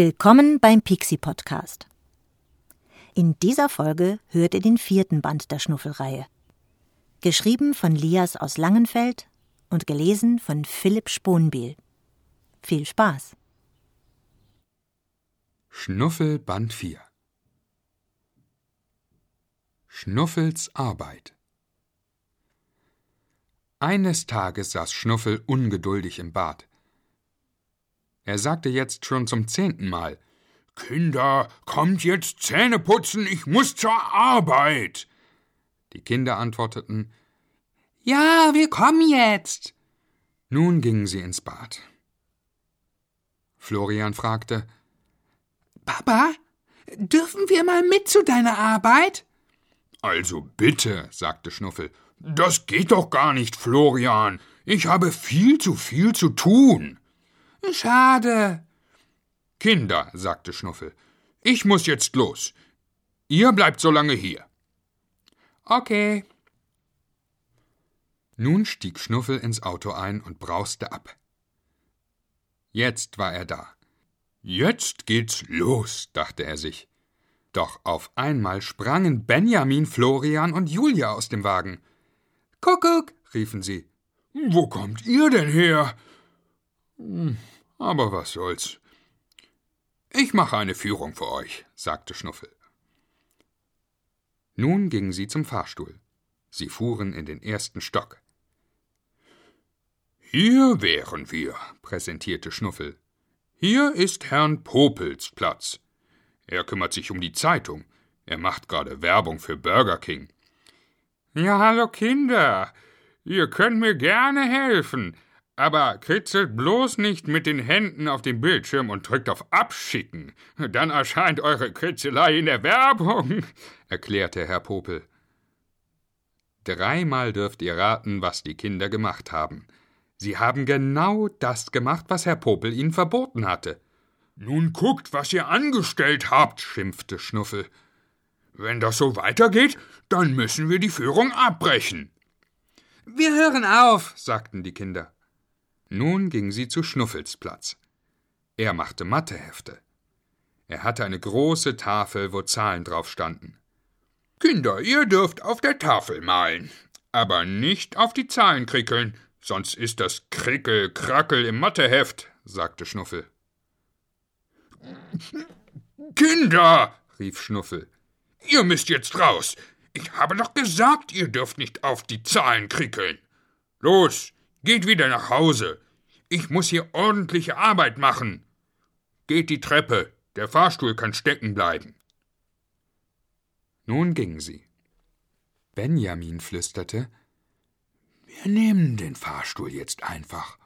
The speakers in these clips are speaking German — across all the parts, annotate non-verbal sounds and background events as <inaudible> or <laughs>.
Willkommen beim Pixie Podcast. In dieser Folge hört ihr den vierten Band der Schnuffelreihe. Geschrieben von Lias aus Langenfeld und gelesen von Philipp Sponbiel. Viel Spaß! Schnuffel Band 4 Schnuffels Arbeit Eines Tages saß Schnuffel ungeduldig im Bad. Er sagte jetzt schon zum zehnten Mal Kinder, kommt jetzt Zähne putzen, ich muss zur Arbeit. Die Kinder antworteten Ja, wir kommen jetzt. Nun gingen sie ins Bad. Florian fragte Papa, dürfen wir mal mit zu deiner Arbeit? Also bitte, sagte Schnuffel, das geht doch gar nicht, Florian. Ich habe viel zu viel zu tun. Schade. Kinder, sagte Schnuffel, ich muss jetzt los. Ihr bleibt so lange hier. Okay. Nun stieg Schnuffel ins Auto ein und brauste ab. Jetzt war er da. Jetzt geht's los, dachte er sich. Doch auf einmal sprangen Benjamin, Florian und Julia aus dem Wagen. Kuckuck, riefen sie. Wo kommt ihr denn her? Hm, aber was soll's. Ich mache eine Führung für euch, sagte Schnuffel. Nun gingen sie zum Fahrstuhl. Sie fuhren in den ersten Stock. Hier wären wir, präsentierte Schnuffel. Hier ist Herrn Popels Platz. Er kümmert sich um die Zeitung. Er macht gerade Werbung für Burger King. Ja, hallo Kinder. Ihr könnt mir gerne helfen. Aber kritzelt bloß nicht mit den Händen auf den Bildschirm und drückt auf Abschicken. Dann erscheint eure Kritzelei in der Werbung, <laughs> erklärte Herr Popel. Dreimal dürft ihr raten, was die Kinder gemacht haben. Sie haben genau das gemacht, was Herr Popel ihnen verboten hatte. Nun guckt, was ihr angestellt habt, schimpfte Schnuffel. Wenn das so weitergeht, dann müssen wir die Führung abbrechen. Wir hören auf, sagten die Kinder. Nun ging sie zu Schnuffels Platz. Er machte Mathehefte. Er hatte eine große Tafel, wo Zahlen drauf standen. Kinder, ihr dürft auf der Tafel malen, aber nicht auf die Zahlen krickeln, sonst ist das Krickel Krackel im Matheheft, sagte Schnuffel. Kinder, rief Schnuffel, ihr müsst jetzt raus. Ich habe doch gesagt, ihr dürft nicht auf die Zahlen krickeln. Los, Geht wieder nach Hause. Ich muss hier ordentliche Arbeit machen. Geht die Treppe. Der Fahrstuhl kann stecken bleiben. Nun gingen sie. Benjamin flüsterte Wir nehmen den Fahrstuhl jetzt einfach.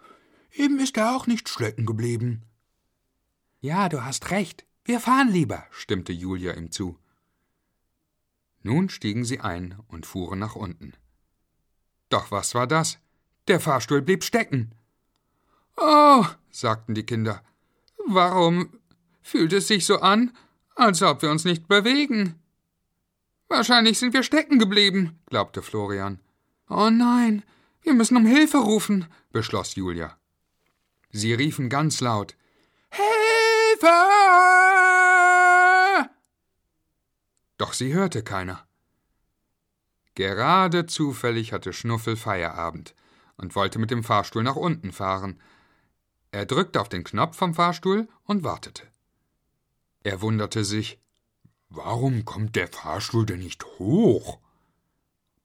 Eben ist er auch nicht stecken geblieben. Ja, du hast recht. Wir fahren lieber, stimmte Julia ihm zu. Nun stiegen sie ein und fuhren nach unten. Doch was war das? Der Fahrstuhl blieb stecken. Oh, sagten die Kinder, warum fühlt es sich so an, als ob wir uns nicht bewegen? Wahrscheinlich sind wir stecken geblieben, glaubte Florian. Oh nein, wir müssen um Hilfe rufen, beschloss Julia. Sie riefen ganz laut Hilfe. Doch sie hörte keiner. Gerade zufällig hatte Schnuffel Feierabend und wollte mit dem Fahrstuhl nach unten fahren. Er drückte auf den Knopf vom Fahrstuhl und wartete. Er wunderte sich, warum kommt der Fahrstuhl denn nicht hoch?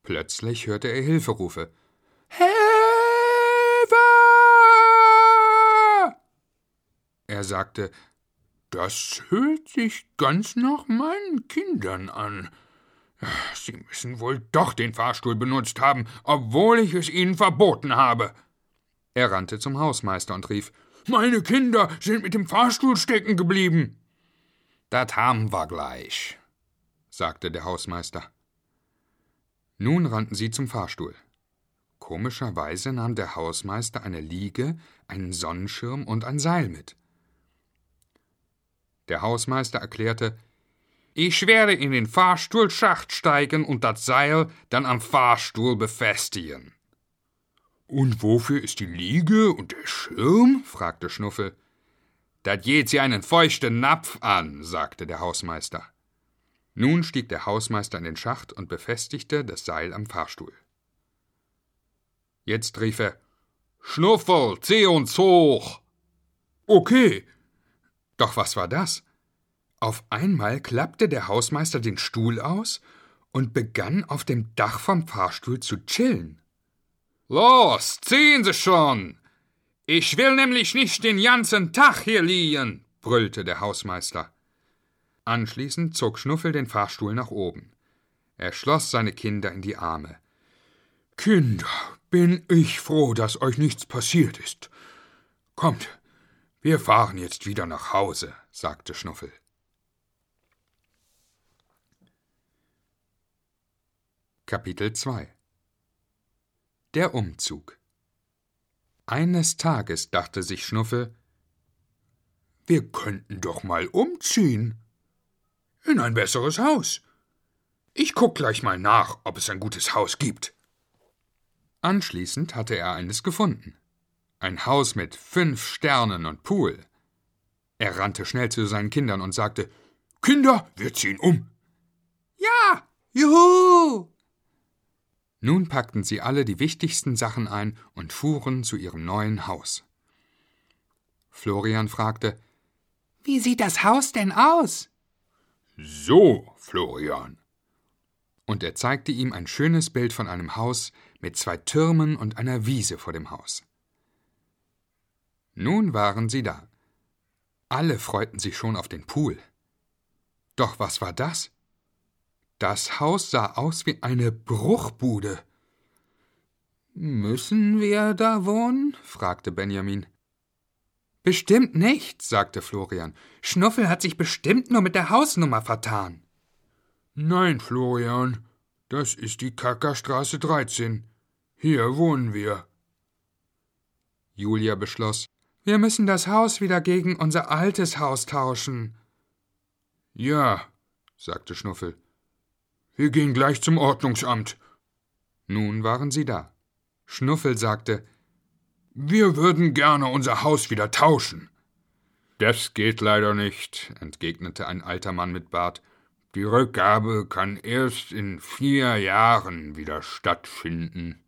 Plötzlich hörte er Hilferufe. Hilfe! Er sagte, das hört sich ganz nach meinen Kindern an. Sie müssen wohl doch den Fahrstuhl benutzt haben, obwohl ich es Ihnen verboten habe. Er rannte zum Hausmeister und rief Meine Kinder sind mit dem Fahrstuhl stecken geblieben. Dat haben wir gleich, sagte der Hausmeister. Nun rannten sie zum Fahrstuhl. Komischerweise nahm der Hausmeister eine Liege, einen Sonnenschirm und ein Seil mit. Der Hausmeister erklärte, ich werde in den Fahrstuhlschacht steigen und das Seil dann am Fahrstuhl befestigen. Und wofür ist die Liege und der Schirm? fragte Schnuffel. Dat geht sie einen feuchten Napf an, sagte der Hausmeister. Nun stieg der Hausmeister in den Schacht und befestigte das Seil am Fahrstuhl. Jetzt rief er Schnuffel, zieh uns hoch. Okay. Doch was war das? Auf einmal klappte der Hausmeister den Stuhl aus und begann auf dem Dach vom Fahrstuhl zu chillen. Los, ziehen Sie schon! Ich will nämlich nicht den ganzen Tag hier liegen, brüllte der Hausmeister. Anschließend zog Schnuffel den Fahrstuhl nach oben. Er schloss seine Kinder in die Arme. Kinder, bin ich froh, dass euch nichts passiert ist. Kommt, wir fahren jetzt wieder nach Hause, sagte Schnuffel. Kapitel 2 Der Umzug eines Tages dachte sich Schnuffel, wir könnten doch mal umziehen. In ein besseres Haus. Ich guck gleich mal nach, ob es ein gutes Haus gibt. Anschließend hatte er eines gefunden. Ein Haus mit fünf Sternen und Pool. Er rannte schnell zu seinen Kindern und sagte: Kinder, wir ziehen um. Ja, juhu! Nun packten sie alle die wichtigsten Sachen ein und fuhren zu ihrem neuen Haus. Florian fragte Wie sieht das Haus denn aus? So, Florian. Und er zeigte ihm ein schönes Bild von einem Haus mit zwei Türmen und einer Wiese vor dem Haus. Nun waren sie da. Alle freuten sich schon auf den Pool. Doch was war das? Das Haus sah aus wie eine Bruchbude. Müssen wir da wohnen? fragte Benjamin. Bestimmt nicht, sagte Florian. Schnuffel hat sich bestimmt nur mit der Hausnummer vertan. Nein, Florian, das ist die Kackerstraße 13. Hier wohnen wir. Julia beschloss, wir müssen das Haus wieder gegen unser altes Haus tauschen. Ja, sagte Schnuffel. Wir gehen gleich zum Ordnungsamt. Nun waren sie da. Schnuffel sagte Wir würden gerne unser Haus wieder tauschen. Das geht leider nicht, entgegnete ein alter Mann mit Bart. Die Rückgabe kann erst in vier Jahren wieder stattfinden.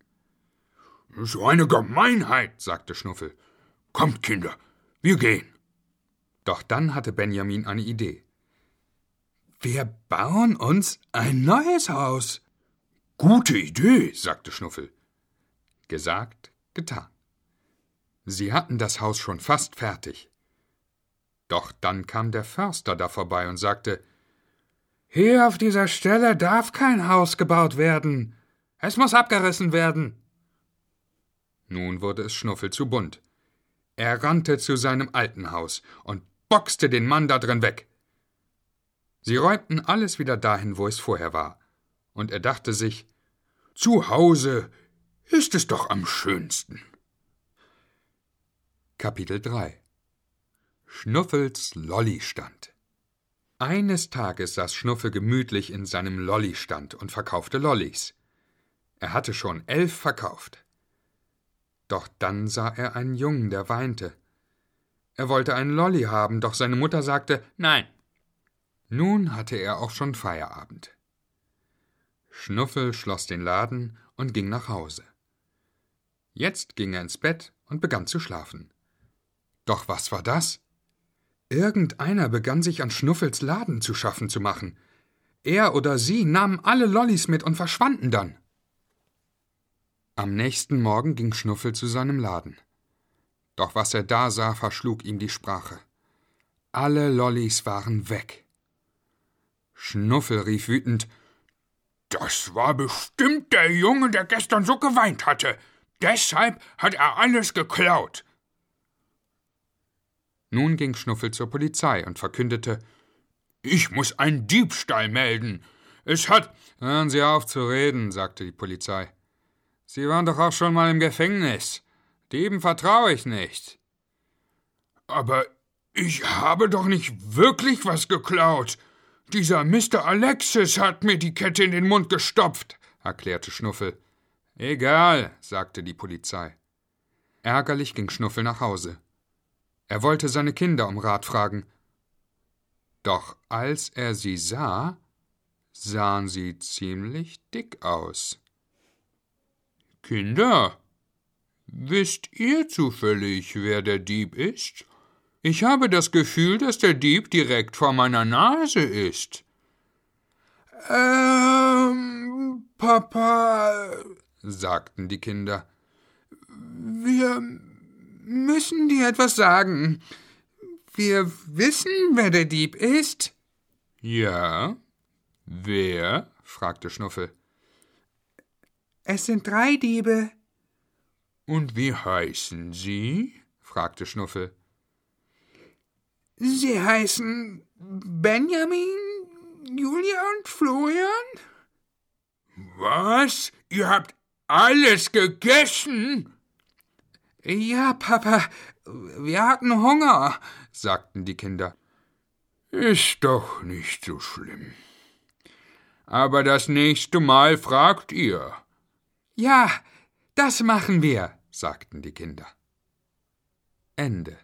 So eine Gemeinheit, sagte Schnuffel. Kommt, Kinder, wir gehen. Doch dann hatte Benjamin eine Idee. Wir bauen uns ein neues Haus. Gute Idee, sagte Schnuffel. Gesagt, getan. Sie hatten das Haus schon fast fertig. Doch dann kam der Förster da vorbei und sagte Hier auf dieser Stelle darf kein Haus gebaut werden. Es muss abgerissen werden. Nun wurde es Schnuffel zu bunt. Er rannte zu seinem alten Haus und boxte den Mann da drin weg. Sie räumten alles wieder dahin, wo es vorher war, und er dachte sich Zu Hause ist es doch am schönsten. Kapitel 3 Schnuffels Lollistand Eines Tages saß Schnuffel gemütlich in seinem Lollistand und verkaufte Lollis. Er hatte schon elf verkauft. Doch dann sah er einen Jungen, der weinte. Er wollte einen Lolli haben, doch seine Mutter sagte Nein, nun hatte er auch schon Feierabend. Schnuffel schloss den Laden und ging nach Hause. Jetzt ging er ins Bett und begann zu schlafen. Doch was war das? Irgendeiner begann sich an Schnuffels Laden zu schaffen zu machen. Er oder sie nahmen alle Lollis mit und verschwanden dann. Am nächsten Morgen ging Schnuffel zu seinem Laden. Doch was er da sah, verschlug ihm die Sprache. Alle Lollis waren weg. Schnuffel rief wütend Das war bestimmt der Junge, der gestern so geweint hatte. Deshalb hat er alles geklaut. Nun ging Schnuffel zur Polizei und verkündete Ich muss einen Diebstahl melden. Es hat. Hören Sie auf zu reden, sagte die Polizei. Sie waren doch auch schon mal im Gefängnis. Dieben vertraue ich nicht. Aber ich habe doch nicht wirklich was geklaut, dieser Mr. Alexis hat mir die Kette in den Mund gestopft, erklärte Schnuffel. Egal, sagte die Polizei. Ärgerlich ging Schnuffel nach Hause. Er wollte seine Kinder um Rat fragen. Doch als er sie sah, sahen sie ziemlich dick aus. Kinder, wisst ihr zufällig, wer der Dieb ist? Ich habe das Gefühl, dass der Dieb direkt vor meiner Nase ist. Ähm, Papa, sagten die Kinder, wir müssen dir etwas sagen. Wir wissen, wer der Dieb ist. Ja, wer? fragte Schnuffel. Es sind drei Diebe. Und wie heißen sie? fragte Schnuffel. Sie heißen Benjamin, Julia und Florian? Was? Ihr habt alles gegessen? Ja, Papa, wir hatten Hunger, sagten die Kinder. Ist doch nicht so schlimm. Aber das nächste Mal fragt ihr. Ja, das machen wir, sagten die Kinder. Ende.